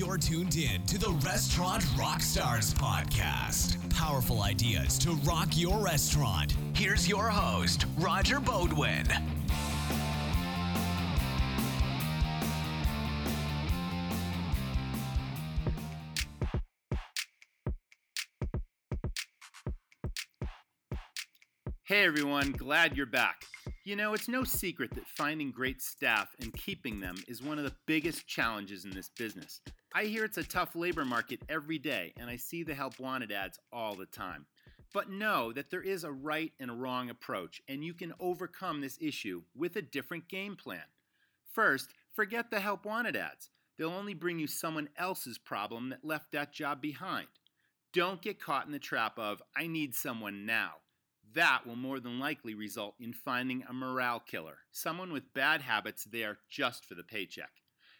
You're tuned in to the Restaurant Rockstars podcast. Powerful ideas to rock your restaurant. Here's your host, Roger Beaudoin. Hey everyone, glad you're back. You know, it's no secret that finding great staff and keeping them is one of the biggest challenges in this business. I hear it's a tough labor market every day, and I see the help wanted ads all the time. But know that there is a right and a wrong approach, and you can overcome this issue with a different game plan. First, forget the help wanted ads. They'll only bring you someone else's problem that left that job behind. Don't get caught in the trap of, I need someone now. That will more than likely result in finding a morale killer, someone with bad habits there just for the paycheck.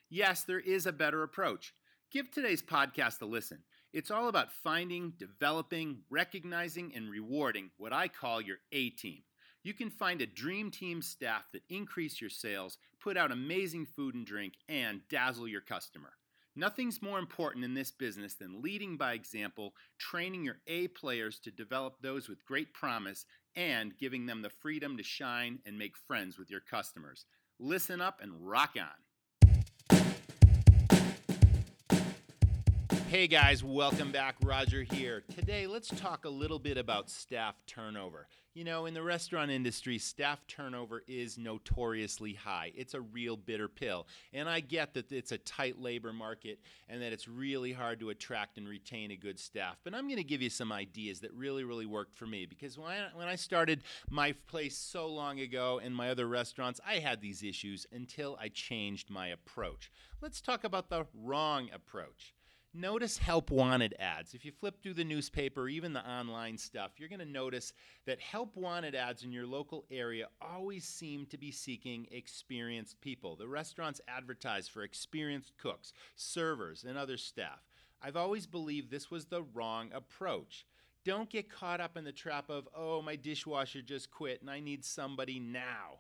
Yes, there is a better approach. Give today's podcast a listen. It's all about finding, developing, recognizing, and rewarding what I call your A team. You can find a dream team staff that increase your sales, put out amazing food and drink, and dazzle your customer. Nothing's more important in this business than leading by example, training your A players to develop those with great promise, and giving them the freedom to shine and make friends with your customers. Listen up and rock on. Hey guys, welcome back. Roger here. Today, let's talk a little bit about staff turnover. You know, in the restaurant industry, staff turnover is notoriously high. It's a real bitter pill. And I get that it's a tight labor market and that it's really hard to attract and retain a good staff. But I'm going to give you some ideas that really, really worked for me because when I, when I started my place so long ago and my other restaurants, I had these issues until I changed my approach. Let's talk about the wrong approach. Notice help wanted ads. If you flip through the newspaper even the online stuff, you're going to notice that help wanted ads in your local area always seem to be seeking experienced people. The restaurants advertise for experienced cooks, servers, and other staff. I've always believed this was the wrong approach. Don't get caught up in the trap of, oh, my dishwasher just quit and I need somebody now.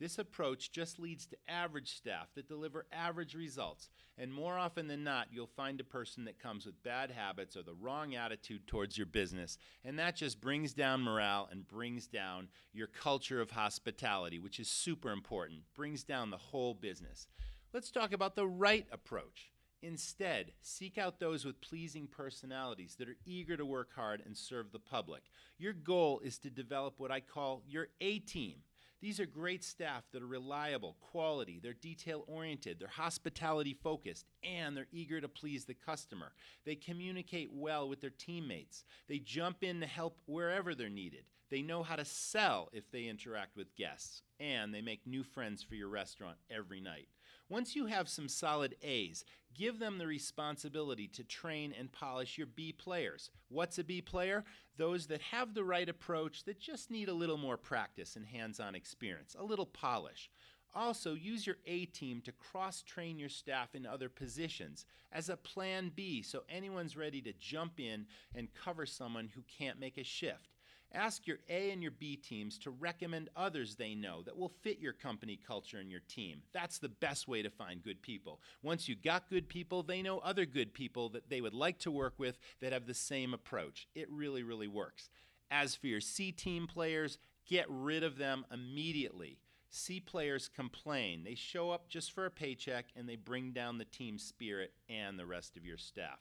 This approach just leads to average staff that deliver average results, and more often than not, you'll find a person that comes with bad habits or the wrong attitude towards your business, and that just brings down morale and brings down your culture of hospitality, which is super important, brings down the whole business. Let's talk about the right approach. Instead, seek out those with pleasing personalities that are eager to work hard and serve the public. Your goal is to develop what I call your A team these are great staff that are reliable, quality, they're detail oriented, they're hospitality focused, and they're eager to please the customer. They communicate well with their teammates. They jump in to help wherever they're needed. They know how to sell if they interact with guests, and they make new friends for your restaurant every night. Once you have some solid A's, give them the responsibility to train and polish your B players. What's a B player? Those that have the right approach that just need a little more practice and hands on experience, a little polish. Also, use your A team to cross train your staff in other positions as a plan B so anyone's ready to jump in and cover someone who can't make a shift. Ask your A and your B teams to recommend others they know that will fit your company culture and your team. That's the best way to find good people. Once you got good people, they know other good people that they would like to work with that have the same approach. It really, really works. As for your C team players, get rid of them immediately. C players complain. They show up just for a paycheck and they bring down the team spirit and the rest of your staff.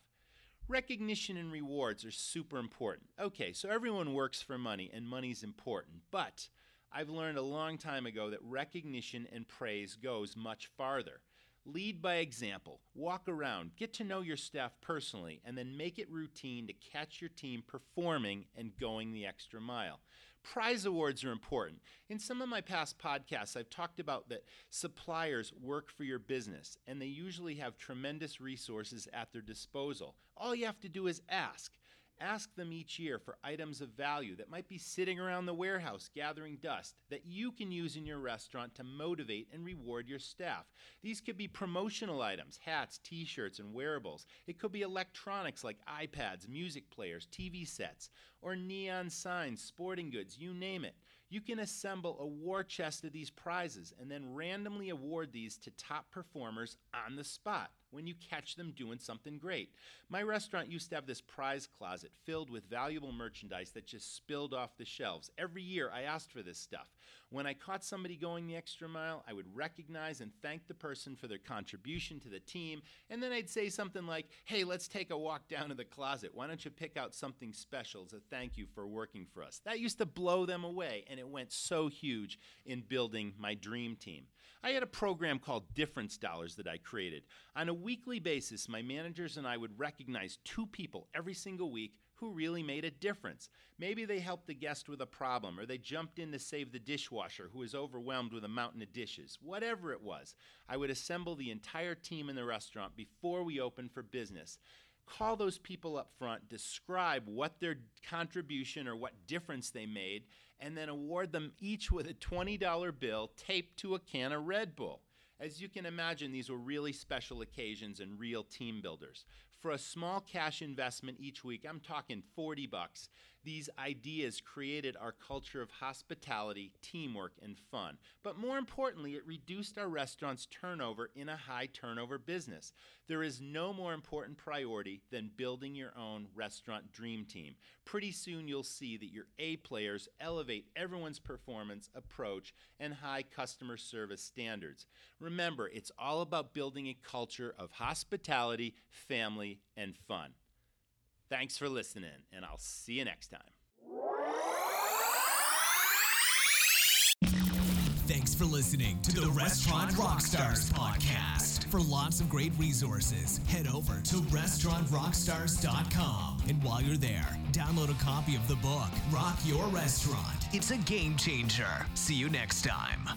Recognition and rewards are super important. Okay, so everyone works for money, and money's important. But I've learned a long time ago that recognition and praise goes much farther. Lead by example. Walk around, get to know your staff personally, and then make it routine to catch your team performing and going the extra mile. Prize awards are important. In some of my past podcasts, I've talked about that suppliers work for your business and they usually have tremendous resources at their disposal. All you have to do is ask. Ask them each year for items of value that might be sitting around the warehouse gathering dust that you can use in your restaurant to motivate and reward your staff. These could be promotional items, hats, t shirts, and wearables. It could be electronics like iPads, music players, TV sets, or neon signs, sporting goods, you name it. You can assemble a war chest of these prizes and then randomly award these to top performers on the spot. when you catch them doing something great. My restaurant used to have this prize closet filled with valuable merchandise that just spilled off the shelves. Every year I asked for this stuff. When I caught somebody going the extra mile, I would recognize and thank the person for their contribution to the team, and then I'd say something like, Hey, let's take a walk down to the closet. Why don't you pick out something special as a thank you for working for us? That used to blow them away, and it went so huge in building my dream team. I had a program called Difference Dollars that I created. On a weekly basis, my managers and I would recognize two people every single week who really made a difference. Maybe they helped the guest with a problem, or they jumped in to save the dishwasher who was overwhelmed with a mountain of dishes. Whatever it was, I would assemble the entire team in the restaurant before we opened for business. Call those people up front, describe what their contribution or what difference they made, and then award them each with a $20 bill taped to a can of Red Bull. As you can imagine, these were really special occasions and real team builders. For a small cash investment each week, I'm talking 40 bucks, these ideas created our culture of hospitality, teamwork, and fun. But more importantly, it reduced our restaurant's turnover in a high turnover business. There is no more important priority than building your own restaurant dream team. Pretty soon you'll see that your A players elevate everyone's performance, approach, and high customer service standards. Remember, it's all about building a culture of hospitality, family, and fun. Thanks for listening, and I'll see you next time. Thanks for listening to, to the, the, Restaurant, Restaurant Rockstars podcast. For lots of great resources, head over to restaurantrockstars.com. And while you're there, download a copy of the book, Rock Your Restaurant. It's a game changer. See you next time.